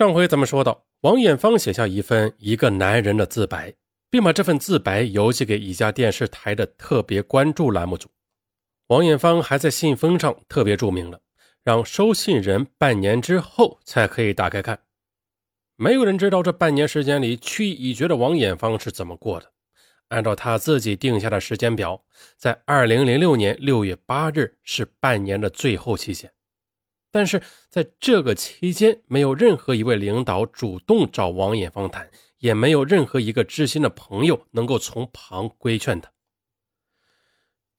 上回咱们说到，王艳芳写下一份一个男人的自白，并把这份自白邮寄给一家电视台的特别关注栏目组。王艳芳还在信封上特别注明了，让收信人半年之后才可以打开看。没有人知道这半年时间里，去意已决的王艳芳是怎么过的。按照他自己定下的时间表，在二零零六年六月八日是半年的最后期限。但是在这个期间，没有任何一位领导主动找王艳芳谈，也没有任何一个知心的朋友能够从旁规劝他。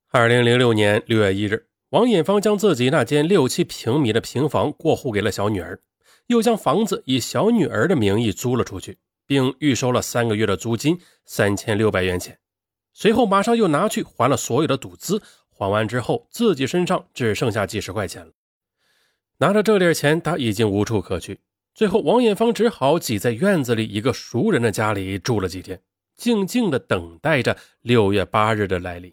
二零零六年六月一日，王艳芳将自己那间六七平米的平房过户给了小女儿，又将房子以小女儿的名义租了出去，并预收了三个月的租金三千六百元钱。随后马上又拿去还了所有的赌资，还完之后，自己身上只剩下几十块钱了。拿着这点钱，他已经无处可去。最后，王艳芳只好挤在院子里一个熟人的家里住了几天，静静的等待着六月八日的来临。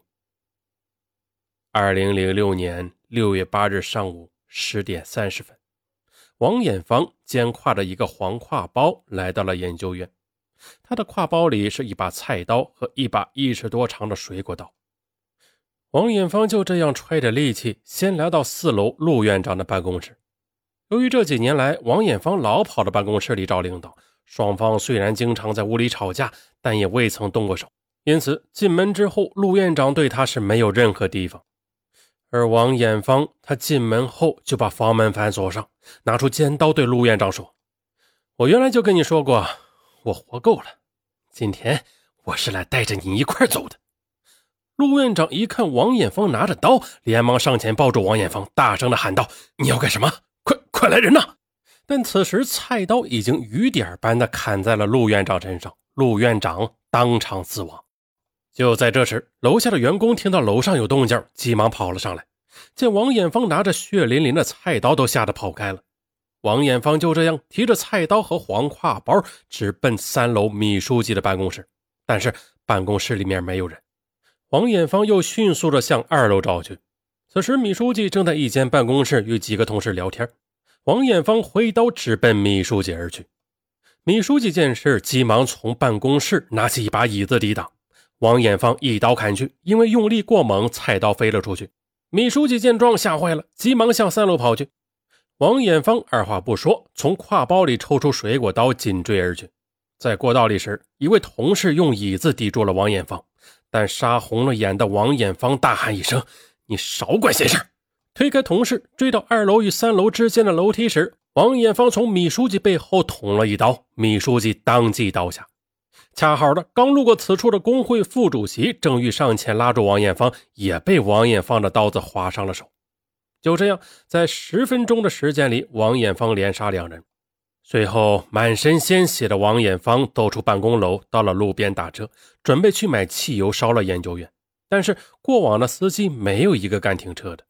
二零零六年六月八日上午十点三十分，王艳芳肩挎着一个黄挎包来到了研究院。他的挎包里是一把菜刀和一把一尺多长的水果刀。王艳芳就这样揣着力气，先来到四楼陆院长的办公室。由于这几年来，王艳芳老跑到办公室里找领导，双方虽然经常在屋里吵架，但也未曾动过手。因此，进门之后，陆院长对他是没有任何提防。而王艳芳，他进门后就把房门反锁上，拿出尖刀对陆院长说：“我原来就跟你说过，我活够了。今天我是来带着你一块走的。”陆院长一看王艳芳拿着刀，连忙上前抱住王艳芳，大声的喊道：“你要干什么？快快来人呐！”但此时菜刀已经雨点般的砍在了陆院长身上，陆院长当场死亡。就在这时，楼下的员工听到楼上有动静，急忙跑了上来，见王艳芳拿着血淋淋的菜刀，都吓得跑开了。王艳芳就这样提着菜刀和黄挎包，直奔三楼米书记的办公室，但是办公室里面没有人。王艳芳又迅速地向二楼找去。此时，米书记正在一间办公室与几个同事聊天。王艳芳挥刀直奔米书记而去。米书记见势，急忙从办公室拿起一把椅子抵挡。王艳芳一刀砍去，因为用力过猛，菜刀飞了出去。米书记见状，吓坏了，急忙向三楼跑去。王艳芳二话不说，从挎包里抽出水果刀，紧追而去。在过道里时，一位同事用椅子抵住了王艳芳。但杀红了眼的王艳芳大喊一声：“你少管闲事！”推开同事，追到二楼与三楼之间的楼梯时，王艳芳从米书记背后捅了一刀，米书记当即倒下。恰好的，刚路过此处的工会副主席郑玉上前拉住王艳芳，也被王艳芳的刀子划伤了手。就这样，在十分钟的时间里，王艳芳连杀两人。随后，满身鲜血的王艳芳走出办公楼，到了路边打车，准备去买汽油烧了研究院。但是过往的司机没有一个敢停车的。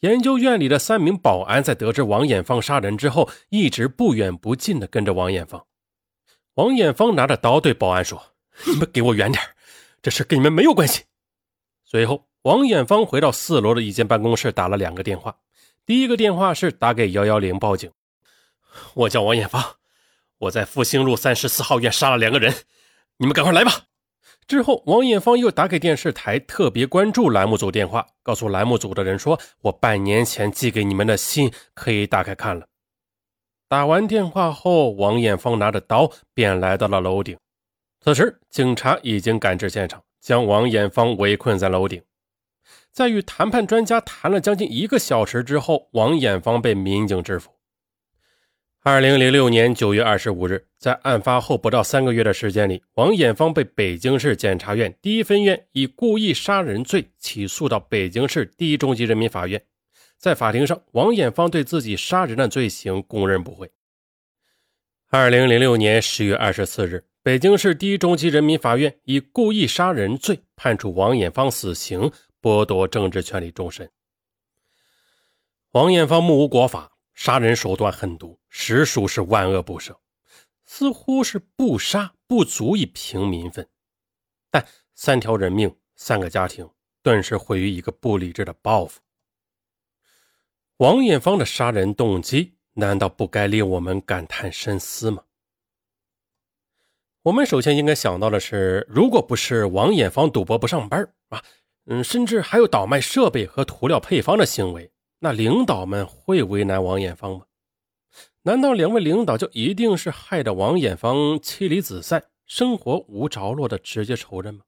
研究院里的三名保安在得知王艳芳杀人之后，一直不远不近的跟着王艳芳。王艳芳拿着刀对保安说：“你们给我远点，这事跟你们没有关系。”随后，王艳芳回到四楼的一间办公室，打了两个电话。第一个电话是打给幺幺零报警。我叫王艳芳，我在复兴路三十四号院杀了两个人，你们赶快来吧。之后，王艳芳又打给电视台特别关注栏目组电话，告诉栏目组的人说：“我半年前寄给你们的信可以打开看了。”打完电话后，王艳芳拿着刀便来到了楼顶。此时，警察已经赶至现场，将王艳芳围困在楼顶。在与谈判专家谈了将近一个小时之后，王艳芳被民警制服。二零零六年九月二十五日，在案发后不到三个月的时间里，王艳芳被北京市检察院第一分院以故意杀人罪起诉到北京市第一中级人民法院。在法庭上，王艳芳对自己杀人的罪行供认不讳。二零零六年十月二十四日，北京市第一中级人民法院以故意杀人罪判处王艳芳死刑，剥夺政治权利终身。王艳芳目无国法。杀人手段狠毒，实属是万恶不赦。似乎是不杀不足以平民愤，但三条人命，三个家庭，顿时毁于一个不理智的报复。王艳芳的杀人动机难道不该令我们感叹深思吗？我们首先应该想到的是，如果不是王艳芳赌博不上班啊，嗯，甚至还有倒卖设备和涂料配方的行为，那领导们会为难王艳芳吗？难道两位领导就一定是害得王艳芳妻离子散、生活无着落的直接仇人吗？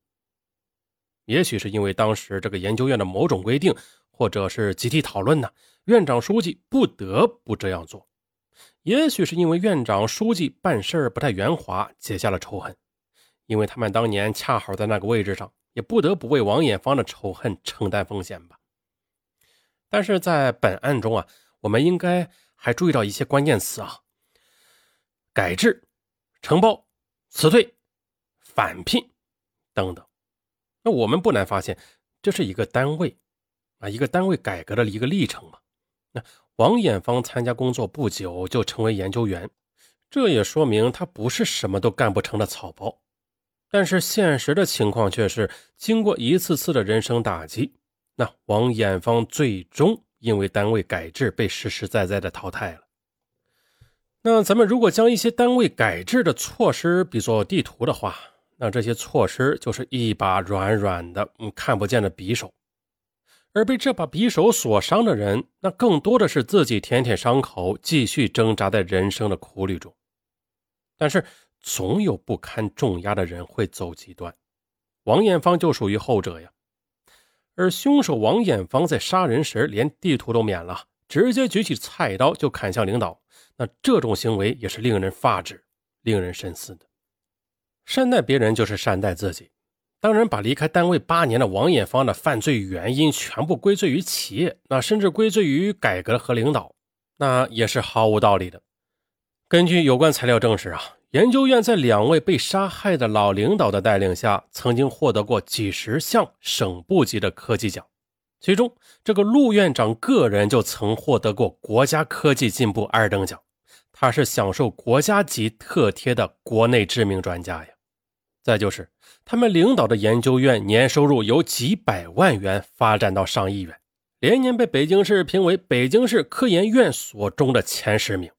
也许是因为当时这个研究院的某种规定，或者是集体讨论呢，院长书记不得不这样做。也许是因为院长、书记办事不太圆滑，结下了仇恨。因为他们当年恰好在那个位置上，也不得不为王艳芳的仇恨承担风险吧。但是在本案中啊，我们应该还注意到一些关键词啊：改制、承包、辞退、返聘等等。那我们不难发现，这是一个单位啊，一个单位改革的一个历程嘛。那。王艳芳参加工作不久就成为研究员，这也说明他不是什么都干不成的草包。但是现实的情况却是，经过一次次的人生打击，那王艳芳最终因为单位改制被实实在在的淘汰了。那咱们如果将一些单位改制的措施比作地图的话，那这些措施就是一把软软的、嗯看不见的匕首。而被这把匕首所伤的人，那更多的是自己舔舔伤口，继续挣扎在人生的苦旅中。但是，总有不堪重压的人会走极端，王艳芳就属于后者呀。而凶手王艳芳在杀人时连地图都免了，直接举起菜刀就砍向领导，那这种行为也是令人发指、令人深思的。善待别人就是善待自己。当然，把离开单位八年的王艳芳的犯罪原因全部归罪于企业，那甚至归罪于改革和领导，那也是毫无道理的。根据有关材料证实啊，研究院在两位被杀害的老领导的带领下，曾经获得过几十项省部级的科技奖，其中这个陆院长个人就曾获得过国家科技进步二等奖，他是享受国家级特贴的国内知名专家呀。再就是，他们领导的研究院年收入由几百万元发展到上亿元，连年被北京市评为北京市科研院所中的前十名，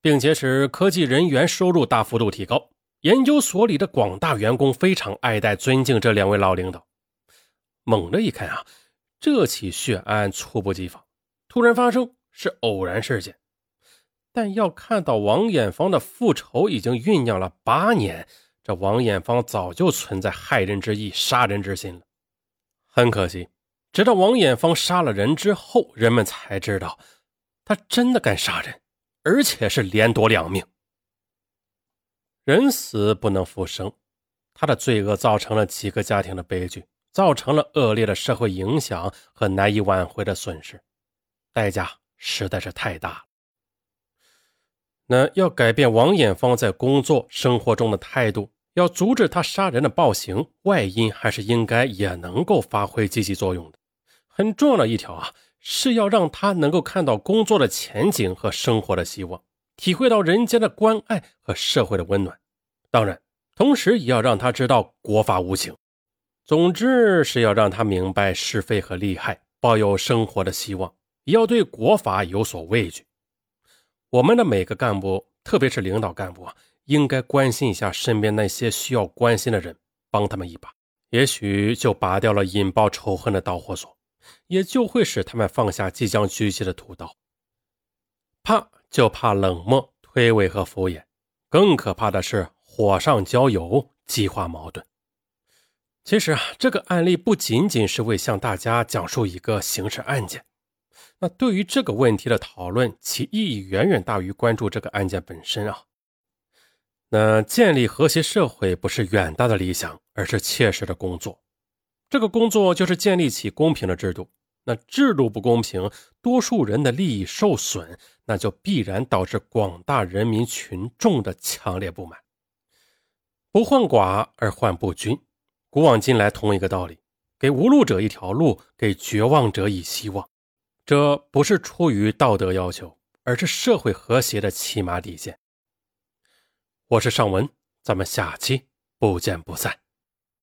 并且使科技人员收入大幅度提高。研究所里的广大员工非常爱戴、尊敬这两位老领导。猛的一看啊，这起血案猝不及防，突然发生是偶然事件，但要看到王艳芳的复仇已经酝酿了八年。这王艳芳早就存在害人之意、杀人之心了。很可惜，直到王艳芳杀了人之后，人们才知道，他真的敢杀人，而且是连夺两命。人死不能复生，他的罪恶造成了几个家庭的悲剧，造成了恶劣的社会影响和难以挽回的损失，代价实在是太大了。那要改变王艳芳在工作生活中的态度。要阻止他杀人的暴行，外因还是应该也能够发挥积极作用的。很重要的一条啊，是要让他能够看到工作的前景和生活的希望，体会到人间的关爱和社会的温暖。当然，同时也要让他知道国法无情。总之是要让他明白是非和利害，抱有生活的希望，也要对国法有所畏惧。我们的每个干部，特别是领导干部啊。应该关心一下身边那些需要关心的人，帮他们一把，也许就拔掉了引爆仇恨的导火索，也就会使他们放下即将举起的屠刀。怕就怕冷漠、推诿和敷衍，更可怕的是火上浇油，激化矛盾。其实啊，这个案例不仅仅是为向大家讲述一个刑事案件，那对于这个问题的讨论，其意义远远大于关注这个案件本身啊。那建立和谐社会不是远大的理想，而是切实的工作。这个工作就是建立起公平的制度。那制度不公平，多数人的利益受损，那就必然导致广大人民群众的强烈不满。不患寡而患不均，古往今来同一个道理：给无路者一条路，给绝望者以希望。这不是出于道德要求，而是社会和谐的起码底线。我是尚文，咱们下期不见不散。